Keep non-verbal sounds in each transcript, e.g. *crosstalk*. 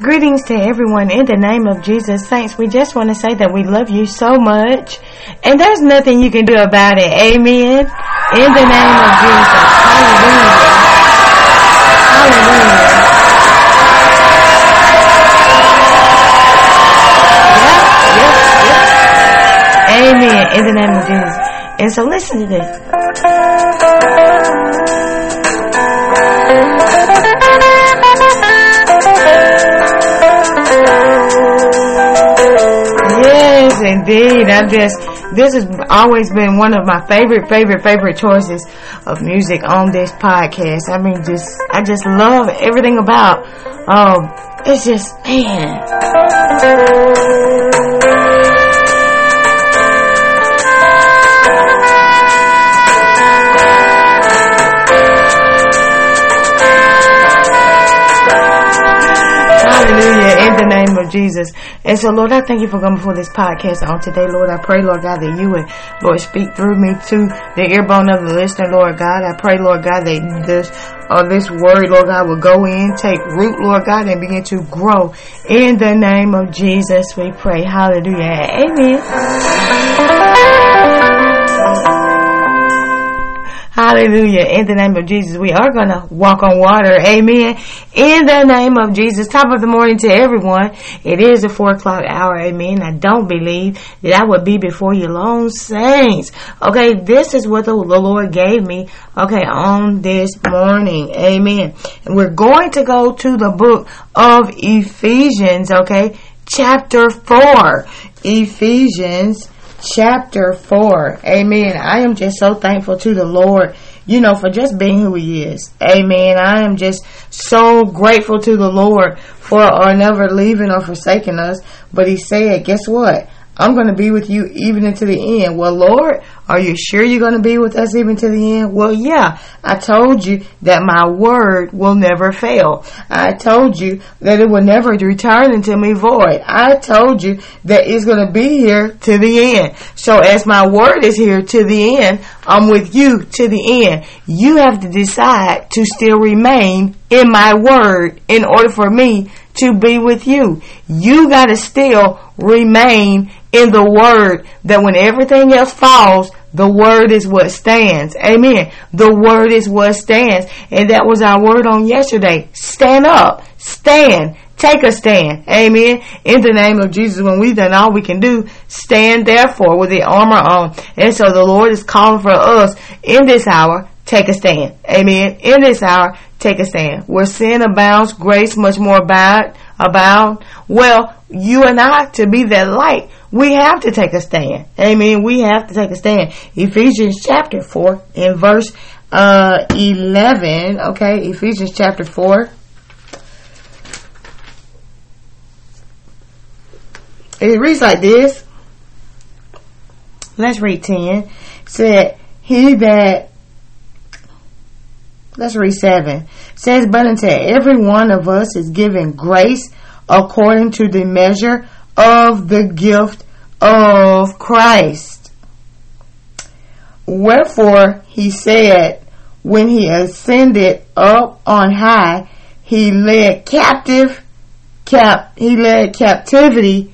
Greetings to everyone in the name of Jesus. Saints, we just want to say that we love you so much and there's nothing you can do about it. Amen. In the name of Jesus. Hallelujah. Hallelujah. Amen. In the name of Jesus. And so listen to this. Indeed. I just, this has always been one of my favorite, favorite, favorite choices of music on this podcast. I mean, just, I just love everything about, um, it's just, man. Jesus. And so, Lord, I thank you for coming for this podcast on today, Lord. I pray, Lord God, that you would, Lord, speak through me to the earbone of the listener, Lord God. I pray, Lord God, that this, uh, this word, Lord God, will go in, take root, Lord God, and begin to grow. In the name of Jesus, we pray. Hallelujah. Amen. Hallelujah. In the name of Jesus, we are going to walk on water. Amen. In the name of Jesus, top of the morning to everyone. It is the four o'clock hour. Amen. I don't believe that I would be before you long saints. Okay. This is what the, Lord gave me. Okay. On this morning. Amen. And we're going to go to the book of Ephesians. Okay. Chapter four. Ephesians chapter 4. Amen. I am just so thankful to the Lord, you know, for just being who He is. Amen. I am just so grateful to the Lord for our never leaving or forsaking us. But He said, guess what? I'm going to be with you even into the end. Well, Lord, are you sure you're going to be with us even to the end? Well, yeah. I told you that my word will never fail. I told you that it will never return unto me void. I told you that it's going to be here to the end. So as my word is here to the end, I'm with you to the end. You have to decide to still remain in my word in order for me to be with you. You got to still remain in the word that when everything else falls, the word is what stands. Amen. The word is what stands. And that was our word on yesterday. Stand up. Stand. Take a stand. Amen. In the name of Jesus, when we've done all we can do, stand therefore with the armor on. And so the Lord is calling for us in this hour, take a stand. Amen. In this hour, take a stand. Where sin abounds, grace much more abound. Well, you and I, to be that light, we have to take a stand. Amen. We have to take a stand. Ephesians chapter 4 in verse uh, 11. Okay. Ephesians chapter 4. It reads like this. Let's read 10. It said, He that, let's read 7. It says, But unto every one of us is given grace according to the measure of the gift of Christ. Wherefore he said, when he ascended up on high, he led captive, cap, he led captivity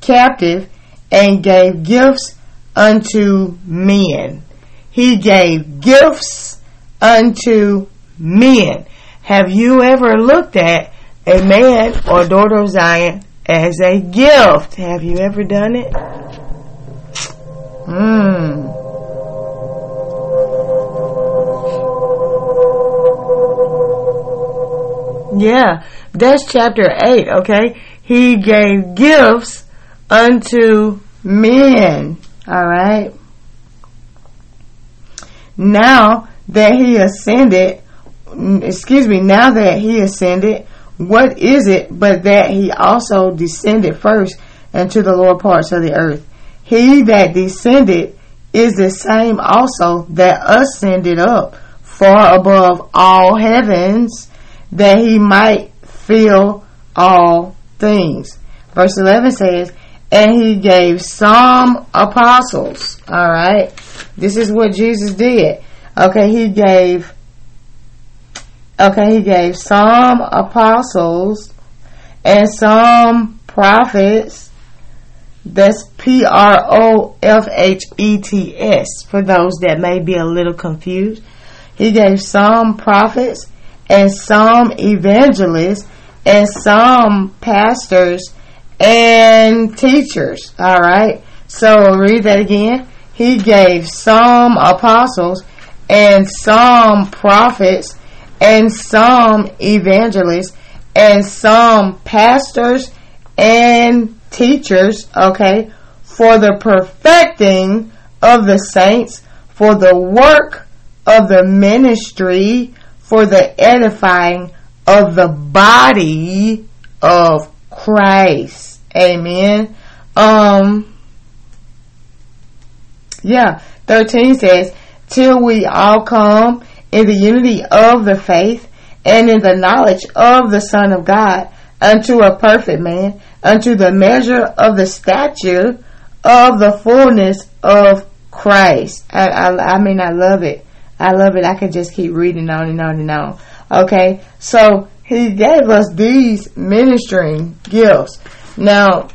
captive and gave gifts unto men. He gave gifts unto men. Have you ever looked at a man or daughter of Zion as a gift. Have you ever done it? Hmm. Yeah, that's chapter 8, okay? He gave gifts unto men, alright? Now that he ascended, excuse me, now that he ascended, what is it but that he also descended first into the lower parts of the earth? He that descended is the same also that ascended up far above all heavens that he might fill all things. Verse 11 says, and he gave some apostles. All right. This is what Jesus did. Okay. He gave Okay, he gave some apostles and some prophets. That's P R O F H E T S for those that may be a little confused. He gave some prophets and some evangelists and some pastors and teachers. All right. So read that again. He gave some apostles and some prophets and some evangelists and some pastors and teachers, okay, for the perfecting of the saints, for the work of the ministry, for the edifying of the body of Christ. Amen. Um, yeah, 13 says, till we all come in the unity of the faith and in the knowledge of the Son of God unto a perfect man, unto the measure of the stature of the fullness of Christ. I, I, I mean, I love it. I love it. I could just keep reading on and on and on. Okay, so he gave us these ministering gifts. Now,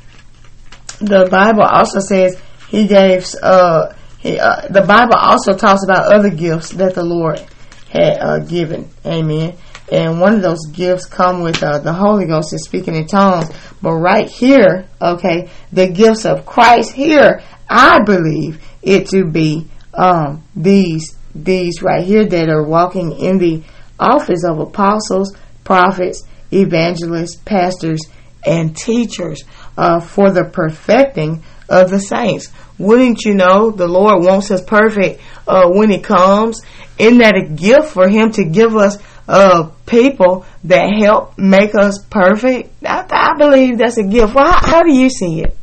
the Bible also says he gave uh, he, uh, the Bible also talks about other gifts that the Lord had uh, given. Amen. And one of those gifts come with uh, the Holy Ghost is speaking in tongues. But right here, okay, the gifts of Christ here, I believe it to be um, these these right here that are walking in the office of apostles, prophets, evangelists, pastors, and teachers uh, for the perfecting of the saints. Wouldn't you know the Lord wants us perfect uh, when He comes? Isn't that a gift for Him to give us uh, people that help make us perfect? I, I believe that's a gift. Well, how, how do you see it?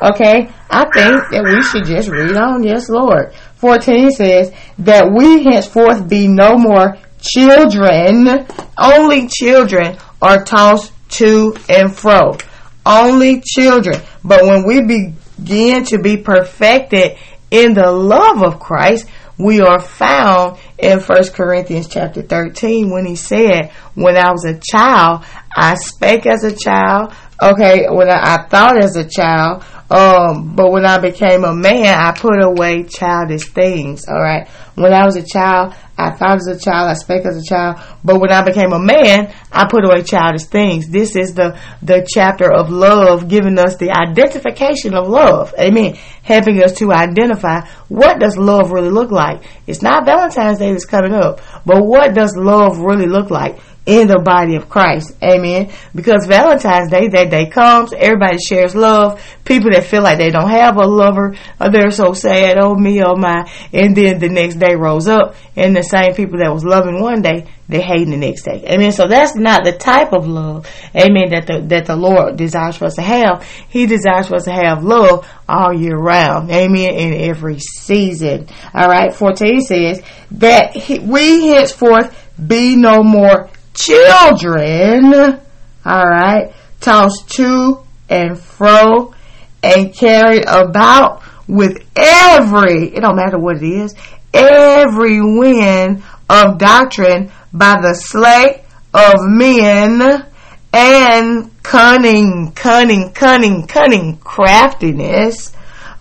Okay, I think that we should just read on. Yes, Lord. 14 says that we henceforth be no more children, only children are tossed to and fro. Only children. But when we begin to be perfected in the love of Christ, we are found in 1 Corinthians chapter 13 when he said, when I was a child, I spake as a child. Okay, when I, I thought as a child, um, but when I became a man, I put away childish things. All right. When I was a child, I thought as a child, I spake as a child. But when I became a man, I put away childish things. This is the, the chapter of love giving us the identification of love. Amen. Helping us to identify what does love really look like. It's not Valentine's Day that's coming up, but what does love really look like? In the body of Christ. Amen. Because Valentine's Day, that day comes, everybody shares love. People that feel like they don't have a lover, oh, they're so sad, oh me, oh my. And then the next day rolls up, and the same people that was loving one day, they're hating the next day. Amen. So that's not the type of love, amen, that the, that the Lord desires for us to have. He desires for us to have love all year round. Amen. In every season. All right. 14 says that he, we henceforth be no more children, all right, tossed to and fro and carried about with every, it don't matter what it is, every wind of doctrine by the sleight of men and cunning, cunning, cunning, cunning craftiness,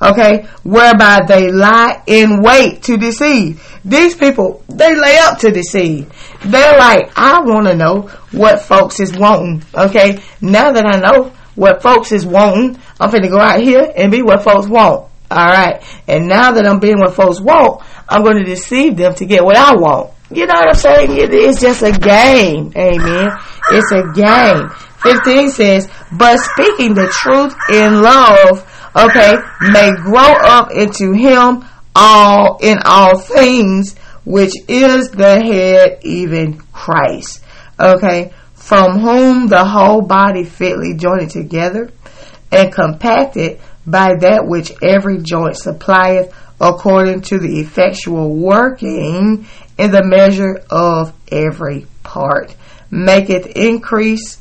okay, whereby they lie in wait to deceive. These people, they lay up to deceive. They're like, I want to know what folks is wanting. Okay, now that I know what folks is wanting, I'm going to go out here and be what folks want. All right, and now that I'm being what folks want, I'm going to deceive them to get what I want. You know what I'm saying? It's just a game. Amen. It's a game. 15 says, but speaking the truth in love, okay, may grow up into him all in all things which is the head, even Christ. Okay, from whom the whole body fitly joined together and compacted by that which every joint supplieth according to the effectual working in the measure of every part, maketh increase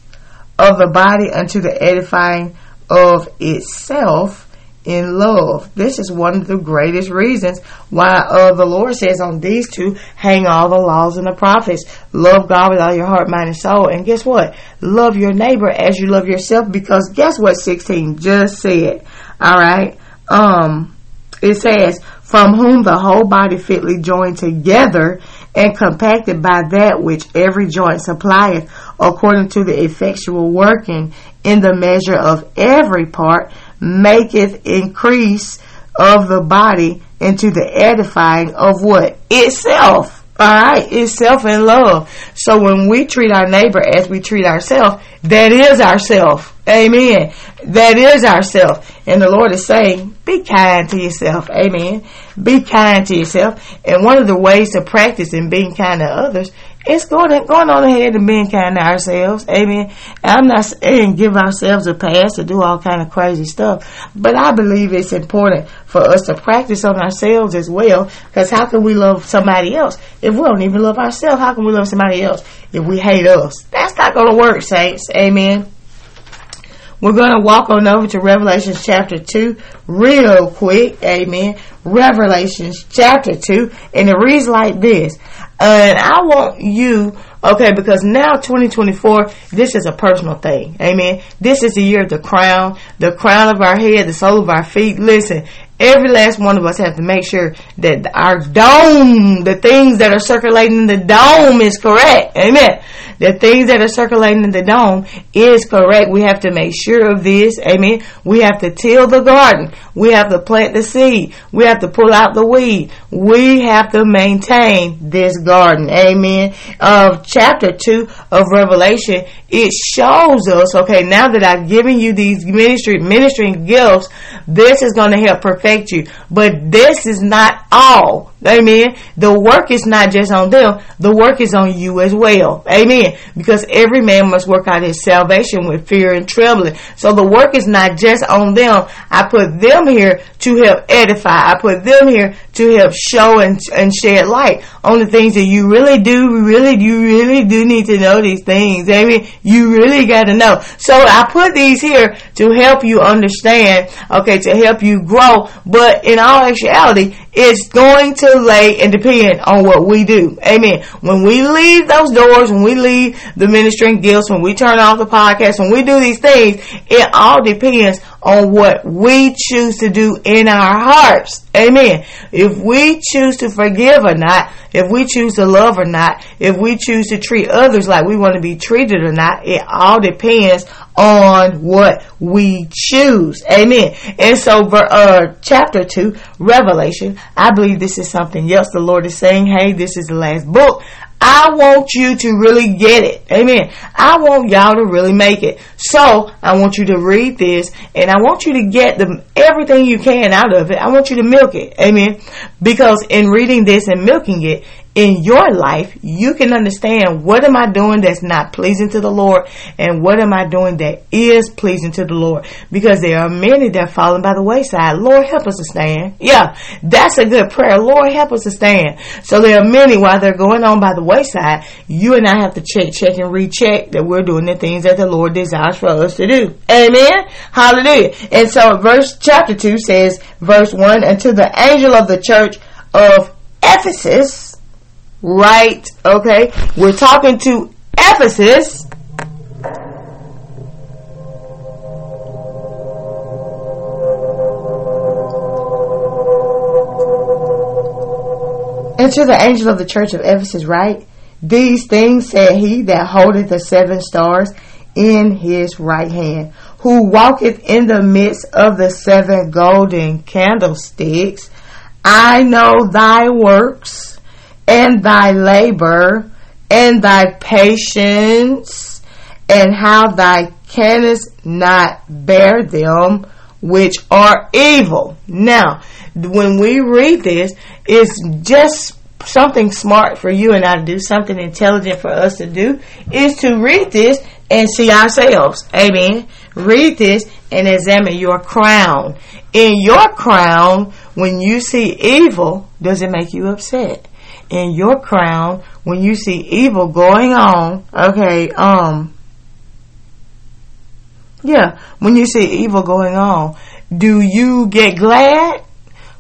of the body unto the edifying of itself in love. This is one of the greatest reasons why uh, the Lord says on these two, hang all the laws and the prophets. Love God with all your heart, mind, and soul. And guess what? Love your neighbor as you love yourself because guess what 16 just said? Alright? Um, it says, from whom the whole body fitly joined together and compacted by that which every joint supplieth, according to the effectual working in the measure of every part, maketh increase of the body into the edifying of what? Itself. Alright, itself in love. So when we treat our neighbor as we treat ourselves, that is ourself. Amen. That is ourself. And the Lord is saying, be kind to yourself. Amen. Be kind to yourself. And one of the ways to practice in being kind to others it's going going on ahead and being kind to ourselves. Amen. I'm not saying give ourselves a pass to do all kind of crazy stuff, but I believe it's important for us to practice on ourselves as well. Because how can we love somebody else if we don't even love ourselves? How can we love somebody else if we hate us? That's not going to work, saints. Amen. We're going to walk on over to Revelation chapter 2 real quick. Amen. Revelations chapter 2. And it reads like this. And I want you, okay, because now 2024, this is a personal thing. Amen. This is the year of the crown, the crown of our head, the sole of our feet. Listen, every last one of us have to make sure that our dome, the things that are circulating in the dome is correct. Amen. The things that are circulating in the dome is correct. We have to make sure of this. Amen. We have to till the garden. We have to plant the seed. We have to pull out the weed. We have to maintain this garden. Amen. Of chapter 2 of Revelation, it shows us, okay, now that I've given you these ministry, ministering gifts, this is going to help perfect you. But this is not all. Amen. The work is not just on them. The work is on you as well. Amen. Because every man must work out his salvation with fear and trembling. So the work is not just on them. I put them here to help edify. I put them here to help show and, and shed light on the things that you really do, really, you really do need to know these things. Amen. You really got to know. So I put these here to help you understand, okay, to help you grow. But in all actuality, it's going to lay and depend on what we do. Amen. When we leave those doors, when we leave the ministering gifts, when we turn off the podcast, when we do these things, it all depends on what we choose to do in our hearts. Amen. If we choose to forgive or not, if we choose to love or not, if we choose to treat others like we want to be treated or not, it all depends on what we choose. Amen. And so, uh, chapter 2, Revelation, I believe this is something else the Lord is saying, hey, this is the last book. I want you to really get it. Amen. I want y'all to really make it. So I want you to read this and I want you to get the everything you can out of it. I want you to milk it. Amen. Because in reading this and milking it, in your life, you can understand what am I doing that's not pleasing to the Lord and what am I doing that is pleasing to the Lord. Because there are many that are falling by the wayside. Lord, help us to stand. Yeah, that's a good prayer. Lord, help us to stand. So there are many while they're going on by the wayside, you and I have to check, check and recheck that we're doing the things that the Lord desires for us to do. Amen. Hallelujah. And so verse chapter 2 says, verse 1, and to the angel of the church of Ephesus, right? Okay, we're talking to Ephesus. And to the angel of the church of Ephesus, right? These things said he that holdeth the seven stars in his right hand, who walketh in the midst of the seven golden candlesticks. I know thy works and thy labor and thy patience and how thou canst not bear them which are evil. Now, when we read this, it's just something smart for you and I to do, something intelligent for us to do, is to read this and see ourselves. Amen. Read this and examine your crown. In your crown, when you see evil, does it make you upset? In your crown when you see evil going on. Okay, um, yeah, when you see evil going on, Do you get glad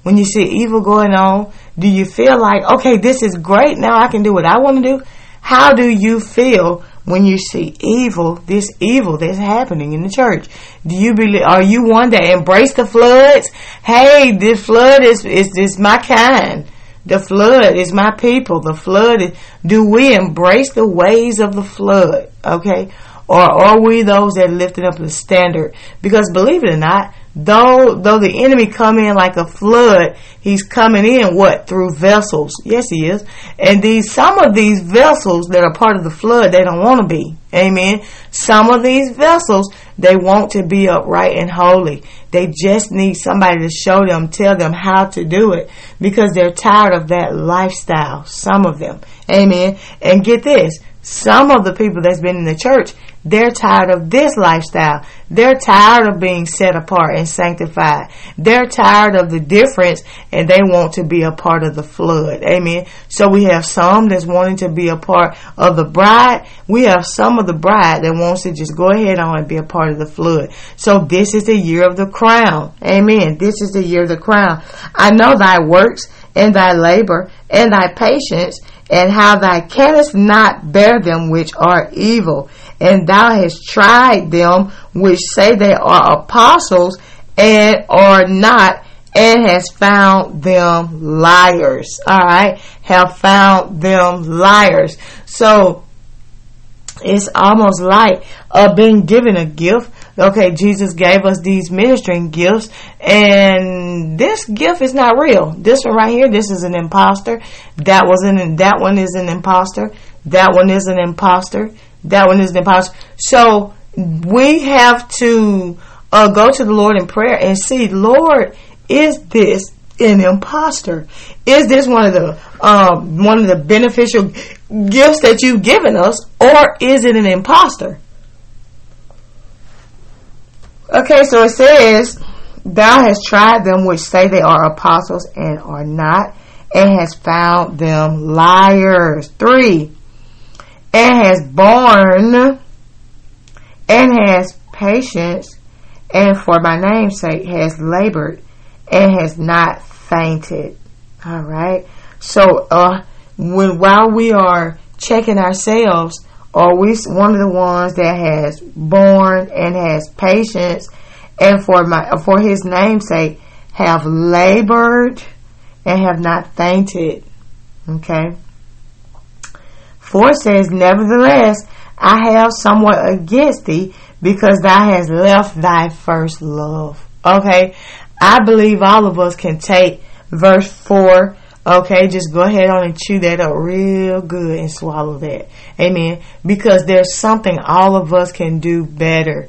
when you see evil going on? Do you feel like, okay, this is great. Now I can do what I want to do? How do you feel when you see evil, this evil that's happening in the church? Do you believe, are you one that embrace the floods? Hey, this flood is, is, is my kind. The flood is my people. The flood is, do we embrace the ways of the flood? Okay. Or are we those that lifted up the standard? Because believe it or not, though though the enemy come in like a flood, he's coming in what through vessels. Yes, he is. And these some of these vessels that are part of the flood, they don't want to be. Amen. Some of these vessels they want to be upright and holy. They just need somebody to show them, tell them how to do it because they're tired of that lifestyle. Some of them. Amen. And get this. Some of the people that's been in the church, they're tired of this lifestyle. They're tired of being set apart and sanctified. They're tired of the difference and they want to be a part of the flood. Amen. So we have some that's wanting to be a part of the bride. We have some of the bride that wants to just go ahead on and be a part of the flood. So this is the year of the crown. Amen. This is the year of the crown. I know thy works and thy labor and thy patience and how thou canst not bear them which are evil and thou hast tried them which say they are apostles and are not, and has found them liars. All right, have found them liars. So it's almost like uh, being given a gift. Okay, Jesus gave us these ministering gifts, and this gift is not real. This one right here, this is an imposter. That was an that one is an imposter. That one is an imposter. That one is an imposter. So we have to uh, go to the Lord in prayer and see, Lord, is this an imposter? Is this one of the um, one of the beneficial gifts that you've given us, or is it an imposter? Okay, so it says, Thou hast tried them which say they are apostles and are not, and has found them liars. Three, and has borne and has patience and for my name's sake has labored and has not fainted. All right. So, uh, when while we are checking ourselves, are we one of the ones that has borne and has patience and for my for his name's sake have labored and have not fainted? Okay. Four says, Nevertheless, I have somewhat against thee because thou hast left thy first love. Okay. I believe all of us can take verse four. Okay. Just go ahead on and chew that up real good and swallow that. Amen. Because there's something all of us can do better.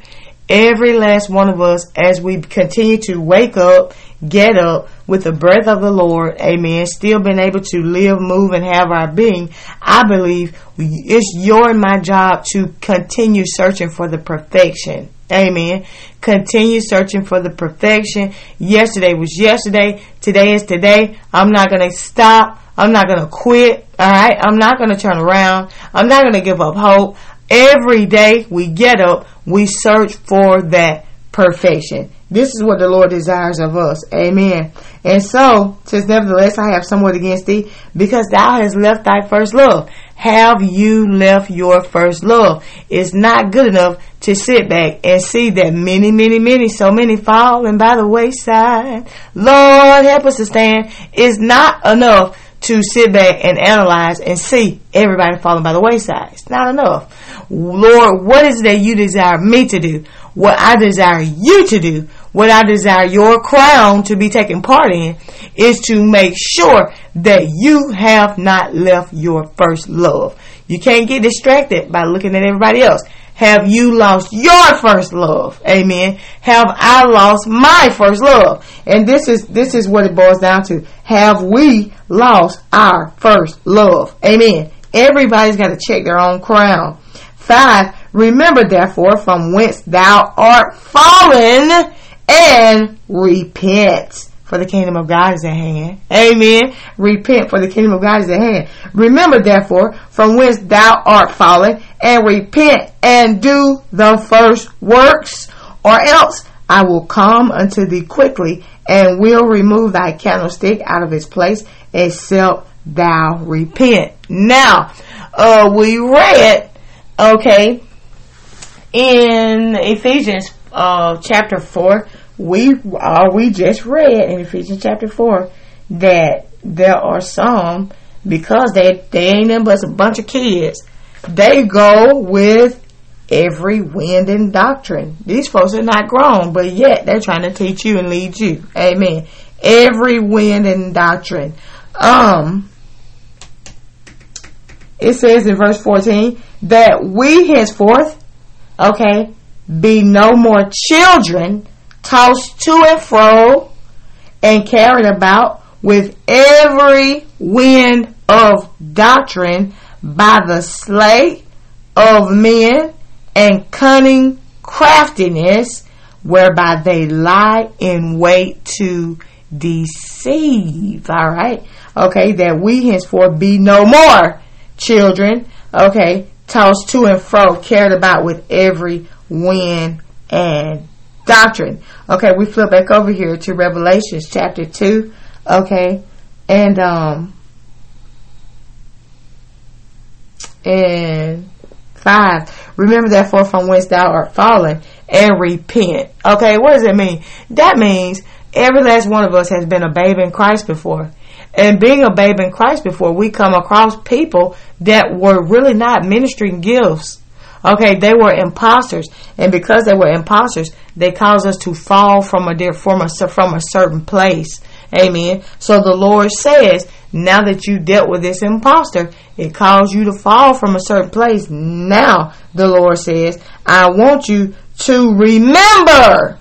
Every last one of us, as we continue to wake up, get up with the breath of the Lord, amen, still being able to live, move, and have our being, I believe it's your and my job to continue searching for the perfection. Amen. Continue searching for the perfection. Yesterday was yesterday. Today is today. I'm not going to stop. I'm not going to quit. All right. I'm not going to turn around. I'm not going to give up hope. Every day we get up, we search for that perfection. This is what the Lord desires of us. Amen. And so, says, nevertheless, I have somewhat against thee, because thou hast left thy first love. Have you left your first love? It's not good enough to sit back and see that many, many, many, so many falling by the wayside. Lord, help us to stand. It's not enough to sit back and analyze and see everybody falling by the wayside. It's not enough. Lord, what is it that you desire me to do? What I desire you to do, what I desire your crown to be taking part in, is to make sure that you have not left your first love. You can't get distracted by looking at everybody else. Have you lost your first love? Amen. Have I lost my first love? And this is this is what it boils down to. Have we lost our first love? Amen. Everybody's got to check their own crown. Five, remember therefore from whence thou art fallen and repent for the kingdom of God is at hand. Amen. Repent for the kingdom of God is at hand. Remember therefore from whence thou art fallen and repent and do the first works or else I will come unto thee quickly and will remove thy candlestick out of its place except thou repent. Now, uh, we read, okay, in Ephesians, uh, chapter 4, we, uh, we just read in Ephesians chapter 4 that there are some, because they, they ain't nothing but a bunch of kids, they go with every wind and doctrine. These folks are not grown, but yet they're trying to teach you and lead you. Amen. Every wind and doctrine. Um, it says in verse 14 that we henceforth, okay, be no more children tossed to and fro and carried about with every wind of doctrine by the sleight of men and cunning craftiness whereby they lie in wait to deceive. All right. Okay. That we henceforth be no more children. Okay. Tossed to and fro, carried about with every wind and doctrine. Okay. We flip back over here to Revelations chapter 2. Okay. And, um, and 5. Remember therefore from whence thou art fallen and repent. Okay, what does it mean? That means every last one of us has been a babe in Christ before. And being a babe in Christ before, we come across people that were really not ministering gifts. Okay, they were imposters, and because they were imposters, they caused us to fall from a from a from a certain place. Amen. So the Lord says, now that you dealt with this impostor, it caused you to fall from a certain place. Now the Lord says, I want you to remember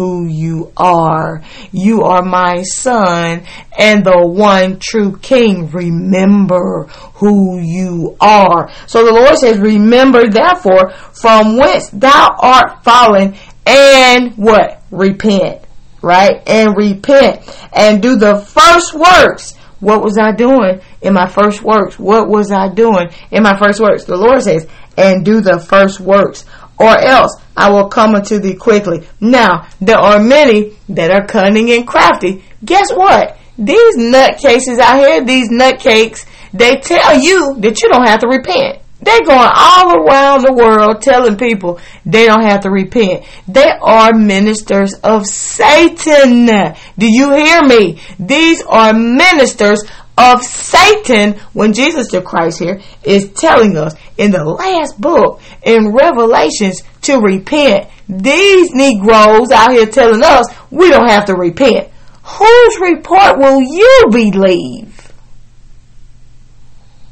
who you are. You are my son and the one true king. Remember who you are. So the Lord says, remember therefore from whence thou art fallen and what? Repent right? And repent and do the first works. What was I doing in my first works? What was I doing in my first works? The Lord says, and do the first works or else I will come unto thee quickly. Now, there are many that are cunning and crafty. Guess what? These nutcases out here, these nutcakes, they tell you that you don't have to repent. They're going all around the world telling people they don't have to repent. They are ministers of Satan. Do you hear me? These are ministers of Satan when Jesus the Christ here is telling us in the last book in Revelations to repent. These Negroes out here telling us we don't have to repent. Whose report will you believe?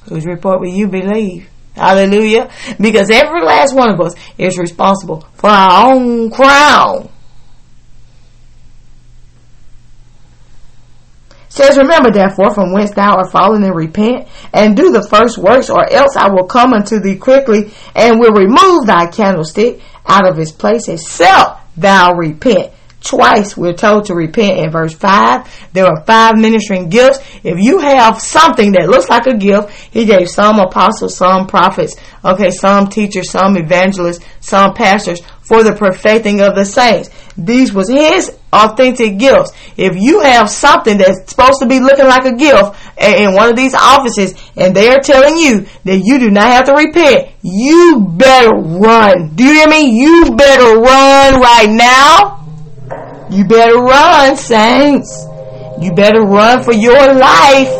Whose report will you believe? Hallelujah. Because every last one of us is responsible for our own crown. Says, Remember therefore from whence thou art fallen and repent, and do the first works, or else I will come unto thee quickly, and will remove thy candlestick out of its place, except thou repent. Twice we're told to repent in verse 5. There are five ministering gifts. If you have something that looks like a gift, he gave some apostles, some prophets, okay, some teachers, some evangelists, some pastors for the perfecting of the saints. These was his authentic gifts. If you have something that's supposed to be looking like a gift in one of these offices and they're telling you that you do not have to repent, you better run. Do you hear me? You better run right now you better run, saints. You better run for your life.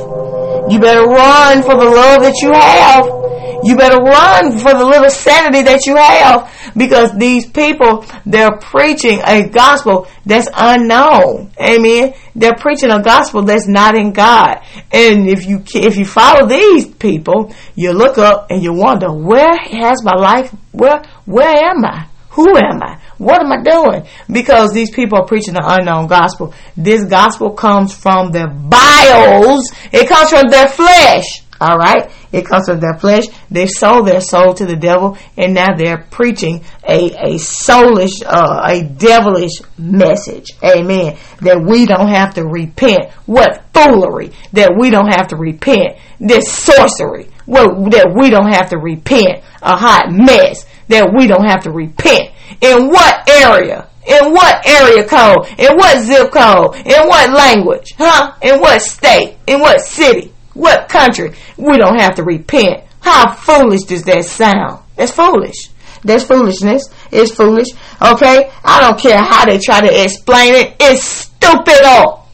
You better run for the love that you have. You better run for the little sanity that you have because these people, they're preaching a gospel that's unknown. Amen. They're preaching a gospel that's not in God. And if you, if you follow these people, you look up and you wonder, where has my life, where, where am I? Who am I? What am I doing? Because these people are preaching the unknown gospel. This gospel comes from their bios. It comes from their flesh. All right. It comes from their flesh. They sold their soul to the devil and now they're preaching a, a soulish, uh, a devilish message. Amen. That we don't have to repent. What foolery that we don't have to repent. This sorcery. What, that we don't have to repent. A hot mess that we don't have to repent. In what area? In what area code? In what zip code? In what language? Huh? In what state? In what city? What country? We don't have to repent. How foolish does that sound? That's foolish. That's foolishness. It's foolish. Okay? I don't care how they try to explain it. It's stupid. all.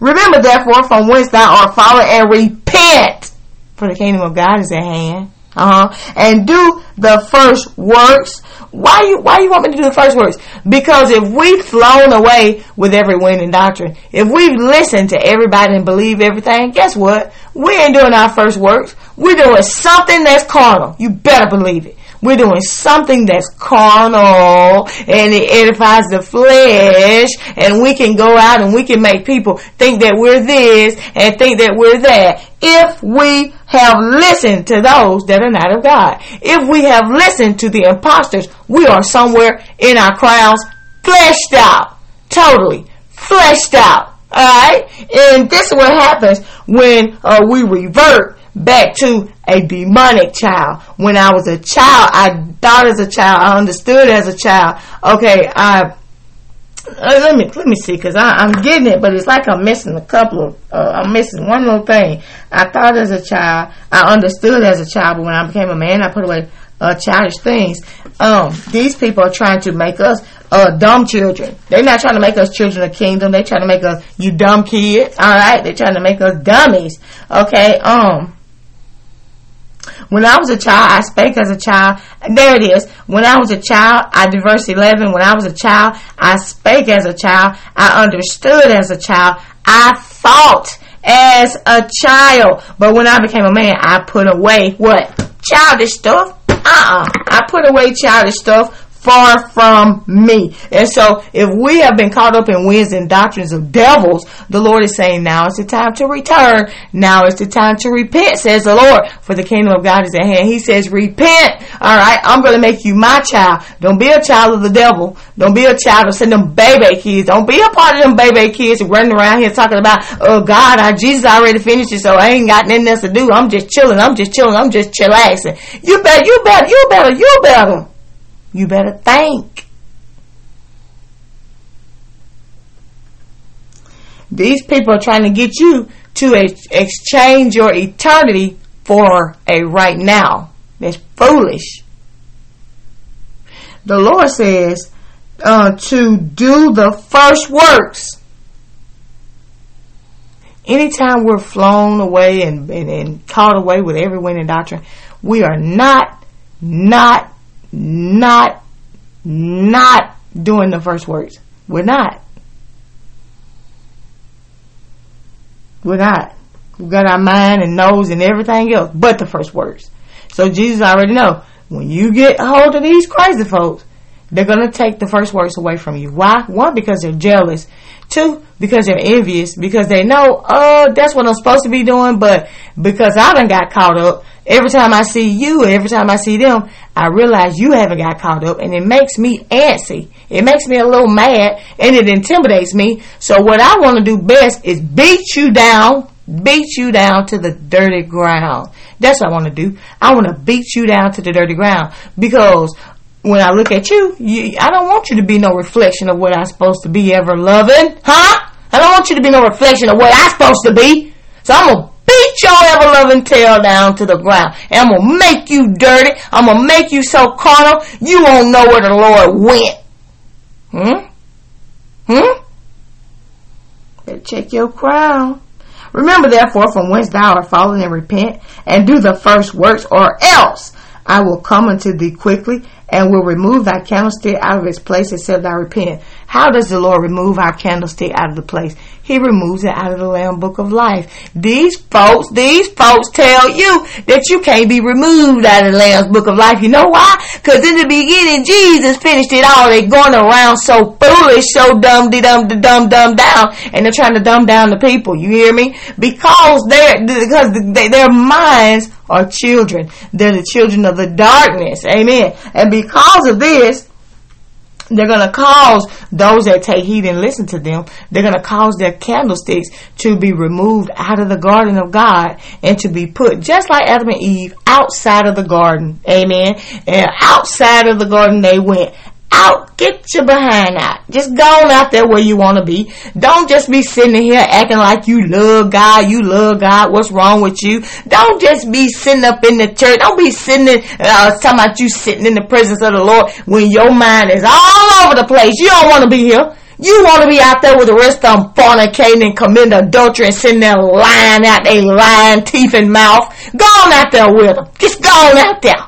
Remember therefore from whence thou art fallen and repent. For the kingdom of God is at hand. Uh-huh. And do the first works. Why you why you want me to do the first works? Because if we've flown away with every wind and doctrine, if we've listened to everybody and believe everything, guess what? We ain't doing our first works. We're doing something that's carnal. You better believe it. We're doing something that's carnal and it edifies the flesh and we can go out and we can make people think that we're this and think that we're that if we have listened to those that are not of God. If we have listened to the imposters, we are somewhere in our crowds fleshed out. Totally fleshed out. Alright? And this is what happens when uh, we revert back to a demonic child. When I was a child, I thought as a child, I understood as a child. Okay, I uh, let me let me see because I'm getting it, but it's like I'm missing a couple of uh, I'm missing one little thing. I thought as a child, I understood as a child, but when I became a man, I put away uh, childish things. Um, these people are trying to make us uh, dumb children. They're not trying to make us children of kingdom. They're trying to make us you dumb kids. All right, they're trying to make us dummies. Okay, um. When I was a child, I spake as a child. There it is. When I was a child, I verse 11. When I was a child, I spake as a child. I understood as a child. I thought as a child. But when I became a man, I put away what? Childish stuff. Uh-uh. I put away childish stuff far from me. And so if we have been caught up in winds and doctrines of devils, the Lord is saying now is the time to return. Now is the time to repent, says the Lord, for the kingdom of God is at hand. He says, repent. All right. I'm going to make you my child. Don't be a child of the devil. Don't be a child of send them baby kids. Don't be a part of them baby kids running around here talking about, oh God, our Jesus already finished it, so I ain't got nothing else to do. I'm just chilling. I'm just chilling. I'm just chillaxing. You better, you better, you better, you better. You better think. These people are trying to get you to ex- exchange your eternity for a right now. That's foolish. The Lord says uh, to do the first works. Anytime we're flown away and, and, and caught away with every winning doctrine, we are not, not not not doing the first works. We're not. We're not. We got our mind and nose and everything else but the first works. So Jesus already know when you get a hold of these crazy folks, they're gonna take the first works away from you. Why? One, because they're jealous. Two, because they're envious. Because they know, oh, that's what I'm supposed to be doing, but because I done got caught up, every time I see you, every time I see them, I realize you haven't got caught up and it makes me antsy. It makes me a little mad and it intimidates me. So what I want to do best is beat you down, beat you down to the dirty ground. That's what I want to do. I want to beat you down to the dirty ground because when I look at you, you, I don't want you to be no reflection of what I'm supposed to be ever loving, huh? I don't want you to be no reflection of what I'm supposed to be. So I'm gonna beat your ever loving tail down to the ground. And I'm gonna make you dirty. I'm gonna make you so carnal, you won't know where the Lord went. Hmm? Hmm? Better check your crown. Remember therefore from whence thou art fallen and repent and do the first works or else I will come unto thee quickly and will remove thy candlestick out of its place except thou repent. How does the Lord remove our candlestick out of the place? He removes it out of the Lamb Book of Life. These folks, these folks tell you that you can't be removed out of the Lamb's Book of Life. You know why? Because in the beginning, Jesus finished it all. They're going around so foolish, so dumb, dumb, dumb, dumb down, and they're trying to dumb down the people. You hear me? Because they're because they, their minds are children. They're the children of the darkness. Amen. And because of this, they're going to cause those that take heed and listen to them, they're going to cause their candlesticks to be removed out of the garden of God and to be put, just like Adam and Eve, outside of the garden. Amen. And outside of the garden they went out. Get your behind out. Just go on out there where you want to be. Don't just be sitting here acting like you love God. You love God. What's wrong with you? Don't just be sitting up in the church. Don't be sitting in, uh, talking about you sitting in the presence of the Lord when your mind is all over the place. You don't want to be here. You want to be out there with the rest of them fornicating and committing adultery and sitting there lying out they lying teeth and mouth. Go on out there with them. Just go on out there.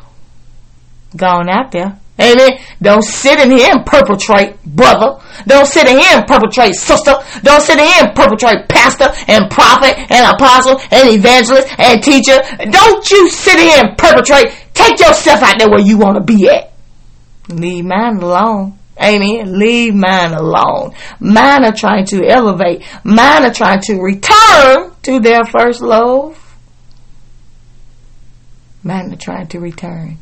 Go on out there. Amen. Don't sit in here and perpetrate, brother. Don't sit in here and perpetrate, sister. Don't sit in here and perpetrate, pastor and prophet and apostle and evangelist and teacher. Don't you sit in here and perpetrate. Take yourself out there where you want to be at. Leave mine alone. Amen. Leave mine alone. Mine are trying to elevate. Mine are trying to return to their first love. Mine are trying to return.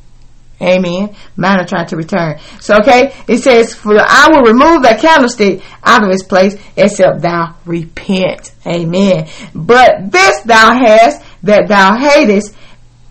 Amen. Mine are trying to return. So, okay, it says, For I will remove that candlestick out of its place, except thou repent. Amen. But this thou hast, that thou hatest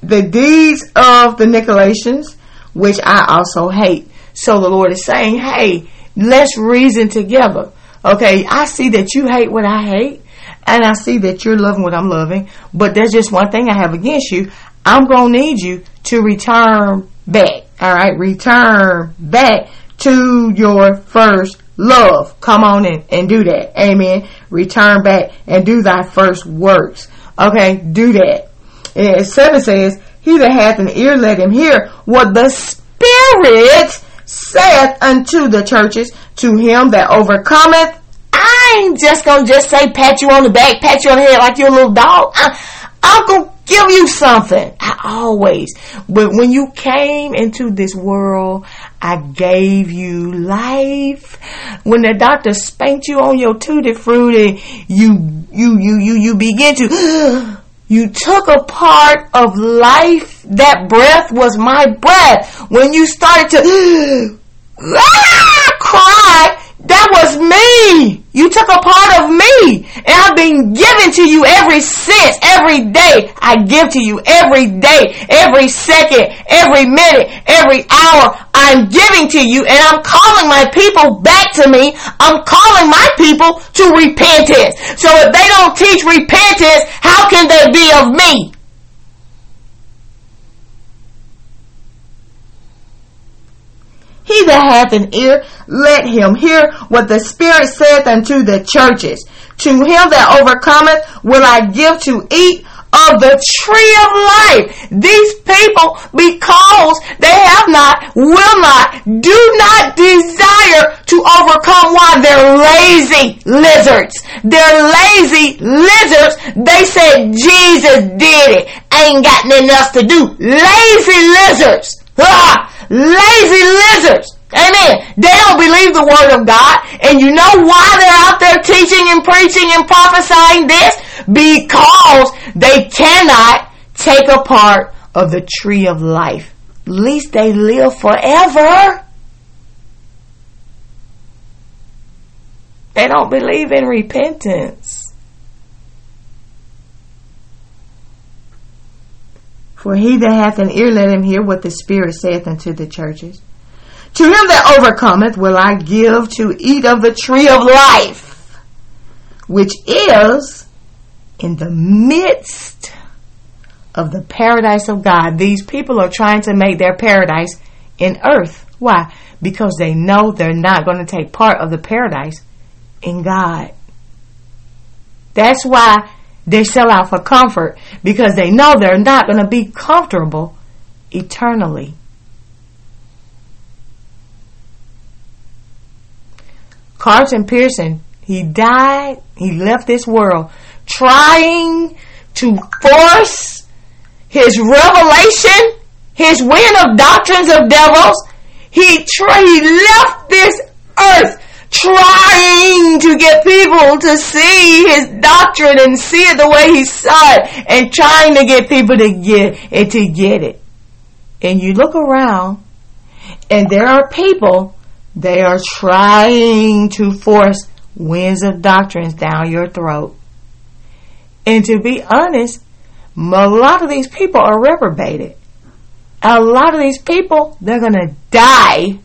the deeds of the Nicolaitans, which I also hate. So the Lord is saying, hey, let's reason together. Okay, I see that you hate what I hate, and I see that you're loving what I'm loving, but there's just one thing I have against you. I'm going to need you to return back. All right, return back to your first love. Come on in and do that. Amen. Return back and do thy first works. Okay, do that. And seven says, He that hath an ear, let him hear what the Spirit saith unto the churches. To him that overcometh, I ain't just gonna just say pat you on the back, pat you on the head like you're a little dog. Uh, I, gonna give you something. I always. But when you came into this world, I gave you life. When the doctor spanked you on your tutti frutti, you, you, you, you, you begin to, *gasps* you took a part of life. That breath was my breath. When you started to, *gasps* ah, cry, that was me. You took a part of me. And I've been giving to you every since, every day. I give to you every day, every second, every minute, every hour. I'm giving to you and I'm calling my people back to me. I'm calling my people to repentance. So if they don't teach repentance, how can they be of me? He that hath an ear, let him hear what the Spirit saith unto the churches. To him that overcometh will I give to eat of the tree of life. These people, because they have not, will not, do not desire to overcome why they're lazy lizards. They're lazy lizards. They said Jesus did it. Ain't got nothing else to do. Lazy lizards. Ah! Lazy lizards. Amen. They don't believe the word of God. And you know why they're out there teaching and preaching and prophesying this? Because they cannot take a part of the tree of life. Least they live forever. They don't believe in repentance. For he that hath an ear, let him hear what the Spirit saith unto the churches. To him that overcometh will I give to eat of the tree of life, which is in the midst of the paradise of God. These people are trying to make their paradise in earth. Why? Because they know they're not going to take part of the paradise in God. That's why they sell out for comfort because they know they're not going to be comfortable eternally. Carlton Pearson, he died, he left this world trying to force his revelation, his win of doctrines of devils. He, tra- he left this earth trying to get people to see his doctrine and see it the way he saw it and trying to get people to get it to get it. And you look around and there are people They are trying to force winds of doctrines down your throat. And to be honest, a lot of these people are reprobated. A lot of these people, they're going to die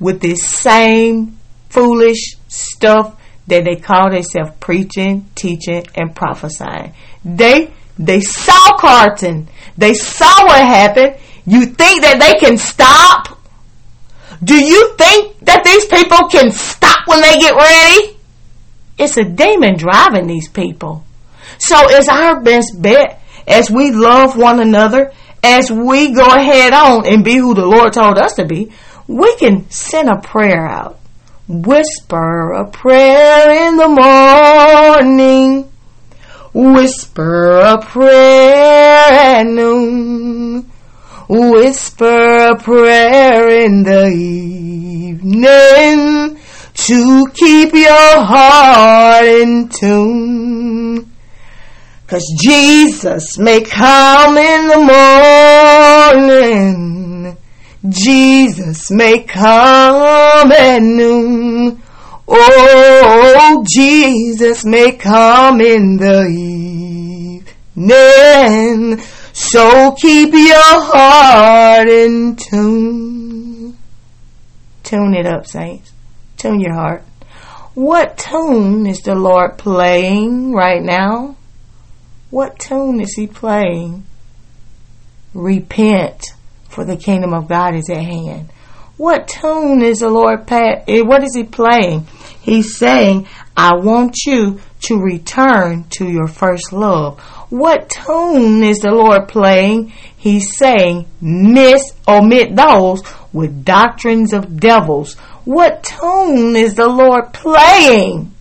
with this same foolish stuff that they call themselves preaching, teaching, and prophesying. They they saw Carlton. They saw what happened. You think that they can stop? Do you think that these people can stop when they get ready? It's a demon driving these people. So it's our best bet as we love one another, as we go ahead on and be who the Lord told us to be, we can send a prayer out. Whisper a prayer in the morning. Whisper a prayer at noon. Whisper a prayer in the evening to keep your heart in tune. Cause Jesus may come in the morning. Jesus may come at noon. Oh, Jesus may come in the evening. So keep your heart in tune. Tune it up, saints. Tune your heart. What tune is the Lord playing right now? What tune is he playing? Repent, for the kingdom of God is at hand. What tune is the Lord eh, what is he playing? He's saying, I want you to return to your first love. What tune is the Lord playing? He's saying, miss, omit those with doctrines of devils. What tune is the Lord playing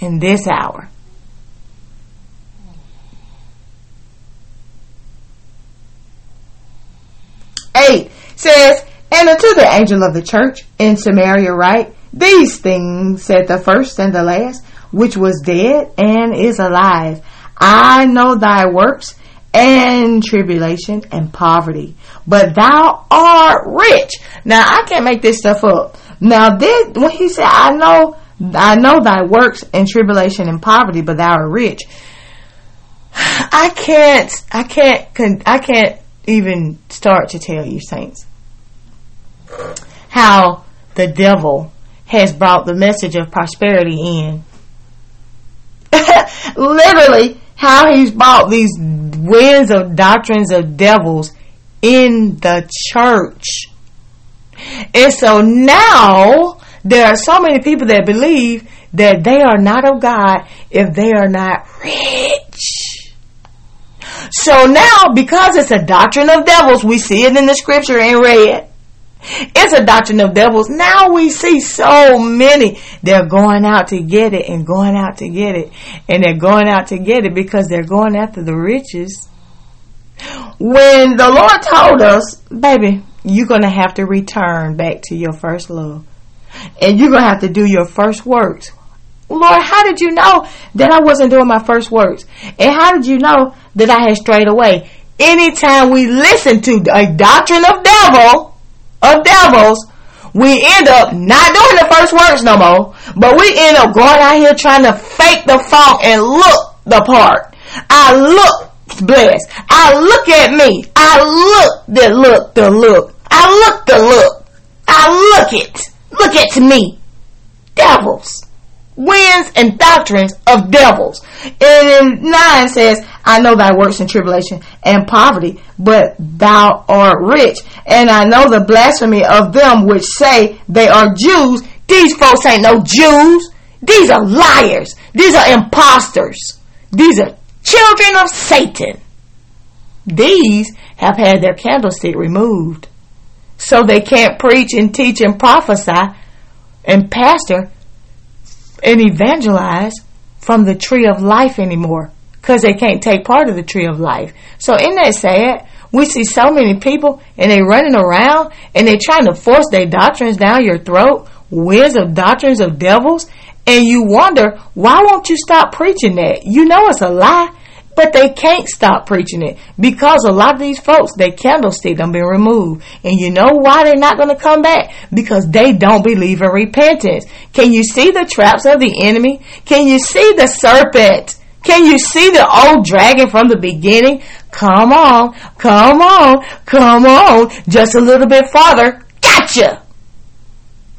in this hour? 8 says, And unto the angel of the church in Samaria write, These things said the first and the last, which was dead and is alive. I know thy works and tribulation and poverty, but thou art rich. Now I can't make this stuff up. Now this, when he said, I know, I know thy works and tribulation and poverty, but thou art rich. *sighs* I can't, I can't, I can't even start to tell you, saints, how the devil has brought the message of prosperity in. *laughs* Literally, how he's brought these winds of doctrines of devils in the church. And so now there are so many people that believe that they are not of God if they are not rich. So now, because it's a doctrine of devils, we see it in the scripture in red. It's a doctrine of devils. Now we see so many. They're going out to get it and going out to get it. And they're going out to get it because they're going after the riches. When the Lord told us, baby, you're going to have to return back to your first love. And you're going to have to do your first works. Lord, how did you know that I wasn't doing my first works? And how did you know that I had strayed away? Anytime we listen to a doctrine of devil, of devils, we end up not doing the first works no more, but we end up going out here trying to fake the funk and look the part. I look blessed. I look at me. I look the look the look. I look the look. I look it. Look at me. Devils winds and doctrines of devils. And 9 says, I know thy works in tribulation and poverty, but thou art rich. And I know the blasphemy of them which say they are Jews. These folks ain't no Jews. These are liars. These are imposters. These are children of Satan. These have had their candlestick removed. So they can't preach and teach and prophesy and pastor and evangelize from the tree of life anymore because they can't take part of the tree of life. So in that sad? We see so many people and they running around and they trying to force their doctrines down your throat, winds of doctrines of devils, and you wonder why won't you stop preaching that? You know it's a lie. But they can't stop preaching it because a lot of these folks, their candlestick done been removed. And you know why they're not going to come back? Because they don't believe in repentance. Can you see the traps of the enemy? Can you see the serpent? Can you see the old dragon from the beginning? Come on, come on, come on, just a little bit farther. Gotcha!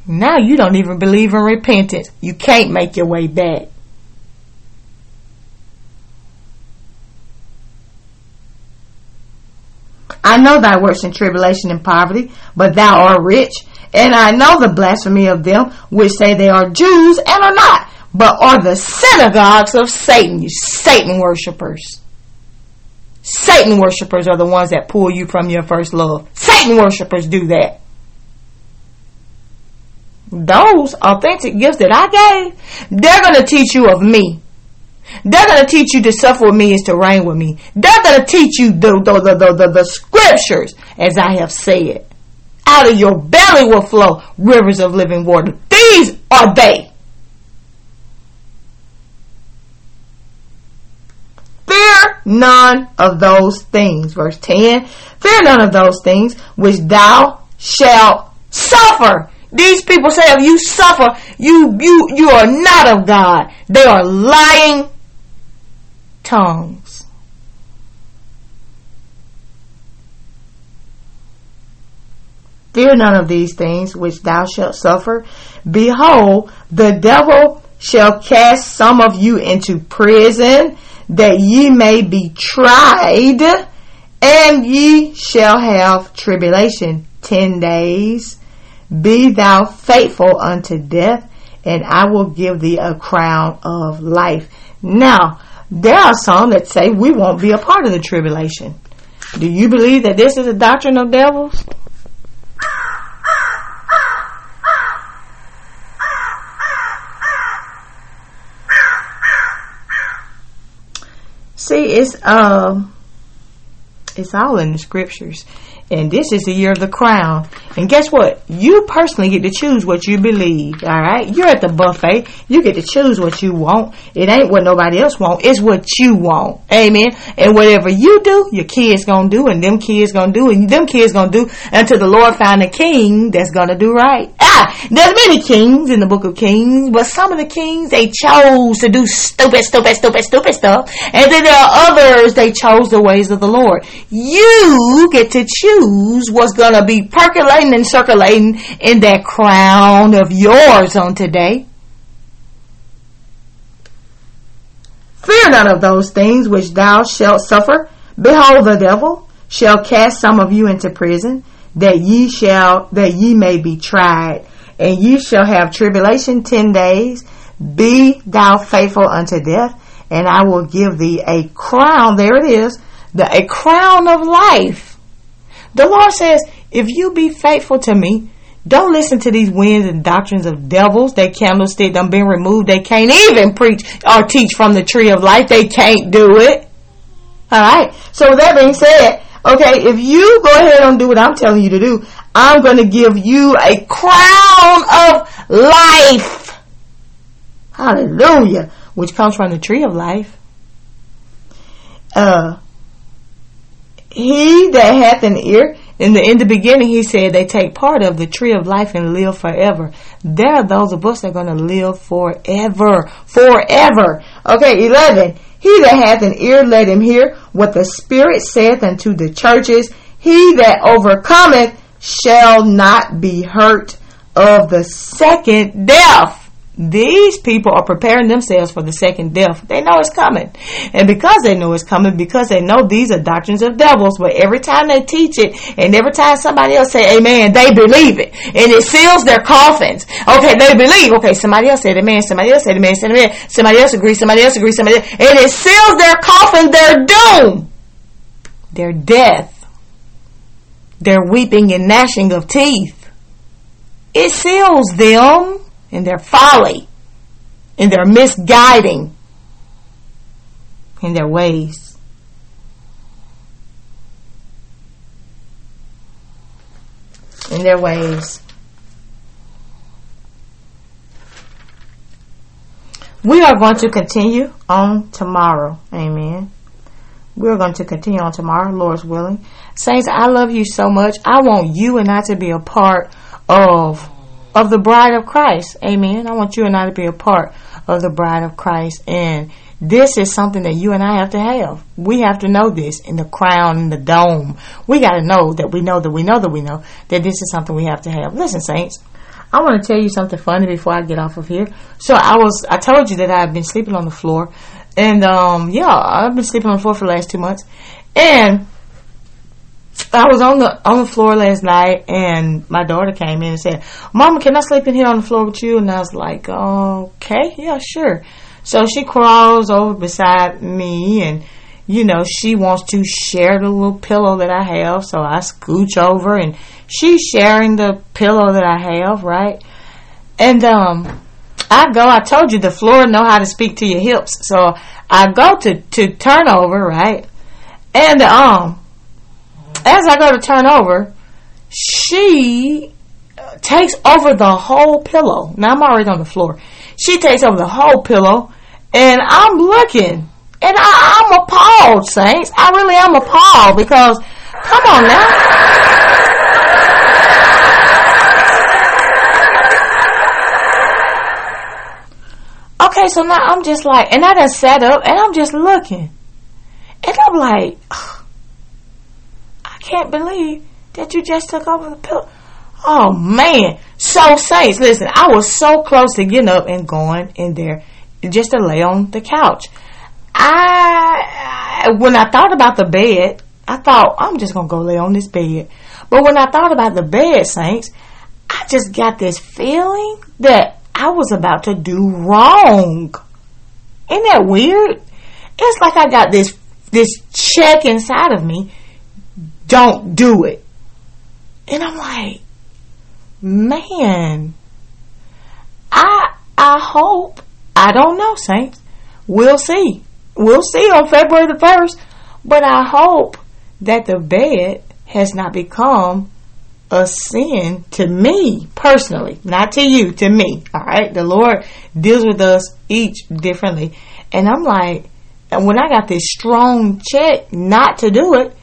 Now you don't even believe in repentance. You can't make your way back. I know thy works in tribulation and poverty, but thou art rich. And I know the blasphemy of them which say they are Jews and are not, but are the synagogues of Satan, you Satan worshippers. Satan worshippers are the ones that pull you from your first love. Satan worshippers do that. Those authentic gifts that I gave, they're going to teach you of me. They're going to teach you to suffer with me is to reign with me. They're going to teach you the, the, the, the, the, scriptures as I have said. Out of your belly will flow rivers of living water. These are they. Fear none of those things. Verse 10. Fear none of those things which thou shalt suffer. These people say if you suffer, you you you are not of God. They are lying tongues. Fear none of these things which thou shalt suffer. Behold, the devil shall cast some of you into prison that ye may be tried, and ye shall have tribulation ten days. Be thou faithful unto death, and I will give thee a crown of life. Now, there are some that say we won't be a part of the tribulation. Do you believe that this is a doctrine of devils? See, it's um, it's all in the scriptures. And this is the year of the crown. And guess what? You personally get to choose what you believe. All right. You're at the buffet. You get to choose what you want. It ain't what nobody else want. It's what you want. Amen. And whatever you do, your kids gonna do, and them kids gonna do, and them kids gonna do until the Lord find a king that's gonna do right. Ah, there's many kings in the book of Kings, but some of the kings they chose to do stupid, stupid, stupid, stupid stuff, and then there are others they chose the ways of the Lord. You get to choose choose what's going to be percolating and circulating in that crown of yours on today. Fear none of those things which thou shalt suffer. Behold, the devil shall cast some of you into prison, that ye shall that ye may be tried, and ye shall have tribulation ten days. Be thou faithful unto death, and I will give thee a crown. There it is, the a crown of life. The Lord says, if you be faithful to me, don't listen to these winds and doctrines of devils. They candlestick done been removed. They can't even preach or teach from the tree of life. They can't do it. Alright? So with that being said, okay, if you go ahead and do what I'm telling you to do, I'm going to give you a crown of life. Hallelujah. Which comes from the tree of life. Uh, he that hath an ear, in the in the beginning he said they take part of the tree of life and live forever. There are those of us that are gonna live forever. Forever. Okay, eleven. He that hath an ear let him hear what the Spirit saith unto the churches. He that overcometh shall not be hurt of the second death. These people are preparing themselves for the second death. They know it's coming. And because they know it's coming, because they know these are doctrines of devils, but every time they teach it and every time somebody else say amen, they believe it. And it seals their coffins. Okay, they believe. Okay, somebody else said amen, somebody else said amen, somebody else, somebody else agrees, somebody else agrees, somebody else, and it seals their coffin, their doom, their death, their weeping and gnashing of teeth. It seals them in their folly, in their misguiding, in their ways. In their ways. We are going to continue on tomorrow. Amen. We're going to continue on tomorrow, Lord's willing. Saints, I love you so much. I want you and I to be a part of of the bride of Christ. Amen. I want you and I to be a part of the bride of Christ. And this is something that you and I have to have. We have to know this in the crown, in the dome. We got to know that we know that we know that we know that this is something we have to have. Listen, saints. I want to tell you something funny before I get off of here. So I was, I told you that I've been sleeping on the floor, and um, yeah, I've been sleeping on the floor for the last two months, and I was on the on the floor last night, and my daughter came in and said, "Mama, can I sleep in here on the floor with you?" And I was like, "Okay, yeah, sure." So she crawls over beside me, and you know she wants to share the little pillow that I have. So I scooch over, and she's sharing the pillow that I have, right? And um, I go. I told you the floor know how to speak to your hips, so I go to to turn over, right? And um as I go to turn over, she uh, takes over the whole pillow. Now I'm already on the floor. She takes over the whole pillow, and I'm looking, and I, am appalled, Saints. I really am appalled because, come on now. Okay, so now I'm just like, and I done sat up, and I'm just looking, and I'm like *sighs* can't believe that you just took over the pillow. Oh man. So saints, listen, I was so close to getting up and going in there just to lay on the couch. I, when I thought about the bed, I thought, I'm just to go lay on this bed. But when I thought about the bed, saints, I just got this feeling that I was about to do wrong. Isn't that weird? It's like I got this, this check inside of me don't do it. And I'm like, man, I I hope I don't know, Saints. We'll see. We'll see on February the first. But I hope that the bed has not become a sin to me personally, not to you, to me. All right. The Lord deals with us each differently. And I'm like, and when I got this strong check not to do it,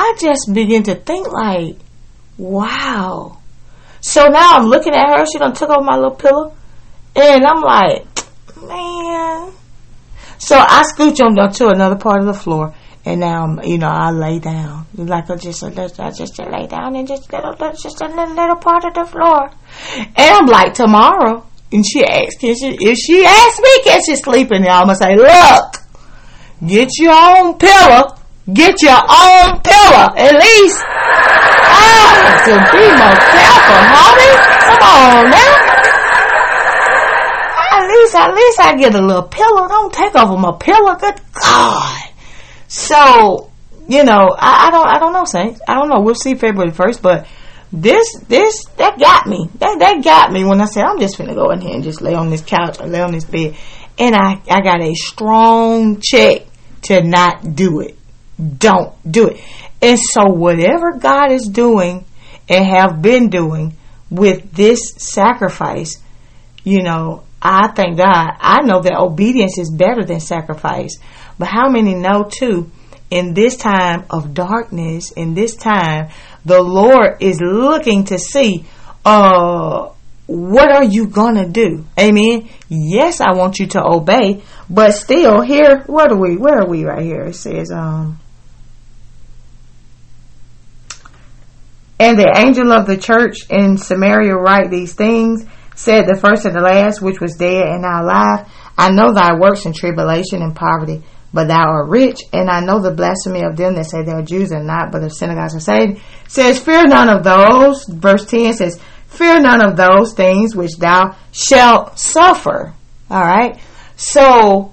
I just begin to think like, wow. So now I'm looking at her. She done took off my little pillow, and I'm like, man. So I scooch on to another part of the floor, and now you know I lay down like I just I just lay down and just little, just a little, little part of the floor, and I'm like tomorrow. And she asked, can she, if she asks me, can she sleep in there? I'm gonna say, look, get your own pillow Get your own pillow, at least. Ah, to be more careful, homie. Come on now. At least, at least I get a little pillow. Don't take over my pillow. Good God. So, you know, I, I don't, I don't know, Saints. I don't know. We'll see February first, but this, this, that got me. That, that got me when I said I'm just gonna go in here and just lay on this couch or lay on this bed, and I, I got a strong check to not do it don't do it. And so whatever God is doing and have been doing with this sacrifice, you know, I thank God. I know that obedience is better than sacrifice. But how many know too, in this time of darkness, in this time, the Lord is looking to see, uh, what are you gonna do? Amen. Yes, I want you to obey, but still here, what are we, where are we right here? It says, um, And the angel of the church in Samaria write these things, said the first and the last, which was dead and now alive. I know thy works in tribulation and poverty, but thou art rich, and I know the blasphemy of them that say they are Jews and not, but of synagogues of Satan. Says, fear none of those. Verse 10 says, fear none of those things which thou shalt suffer. Alright? So,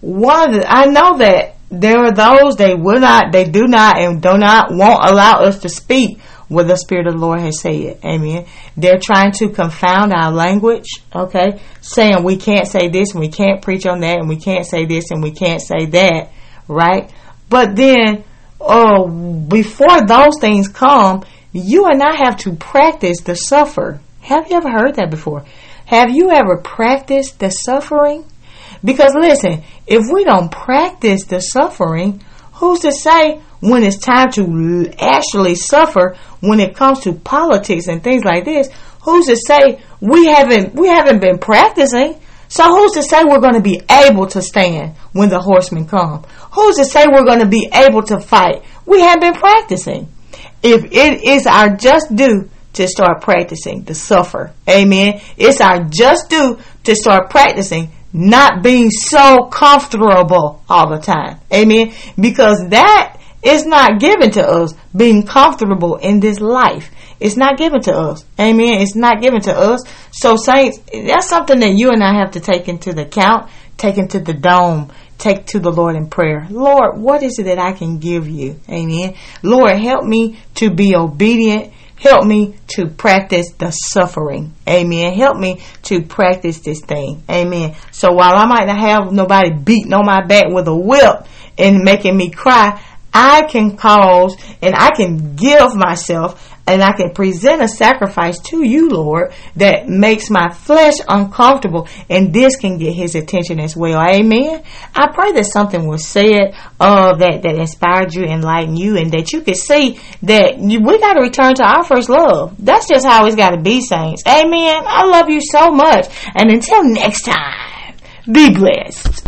one the, I know that there are those they will not, they do not, and do not, won't allow us to speak what the Spirit of the Lord has said. Amen. They're trying to confound our language, okay? Saying we can't say this and we can't preach on that and we can't say this and we can't say that, right? But then, uh, before those things come, you and I have to practice the suffer. Have you ever heard that before? Have you ever practiced the suffering? Because listen, if we don't practice the suffering, Who's to say when it's time to actually suffer when it comes to politics and things like this? Who's to say we haven't we haven't been practicing? So who's to say we're going to be able to stand when the horsemen come? Who's to say we're going to be able to fight? We have been practicing. If it is our just due to start practicing to suffer, amen. It's our just due to start practicing not being so comfortable all the time. Amen. Because that is not given to us being comfortable in this life. It's not given to us. Amen. It's not given to us. So saints, that's something that you and I have to take into the account, take into the dome, take to the Lord in prayer. Lord, what is it that I can give you? Amen. Lord, help me to be obedient Help me to practice the suffering. Amen. Help me to practice this thing. Amen. So while I might not have nobody beating on my back with a whip and making me cry, I can cause and I can give myself and I can present a sacrifice to you, Lord, that makes my flesh uncomfortable, and this can get His attention as well. Amen. I pray that something was said uh, that that inspired you, enlightened you, and that you could see that you, we got to return to our first love. That's just how it's got to be, saints. Amen. I love you so much, and until next time, be blessed.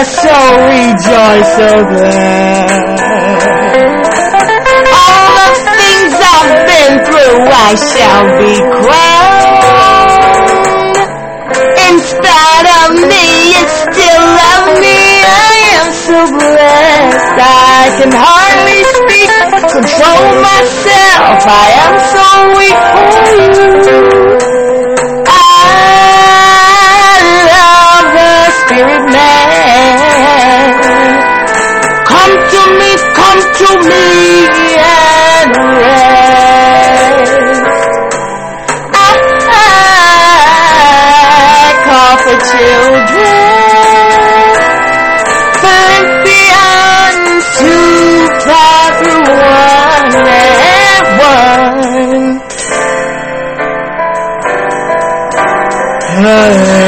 my soul rejoice glad. All the things I've been through, I shall be crowned. In spite of me, you still love me. I am so blessed. I can hardly speak, control myself. I am so weak for you. Come to me and rest. I, I call for children. Philippians two, five through one and one. *sighs* *sighs*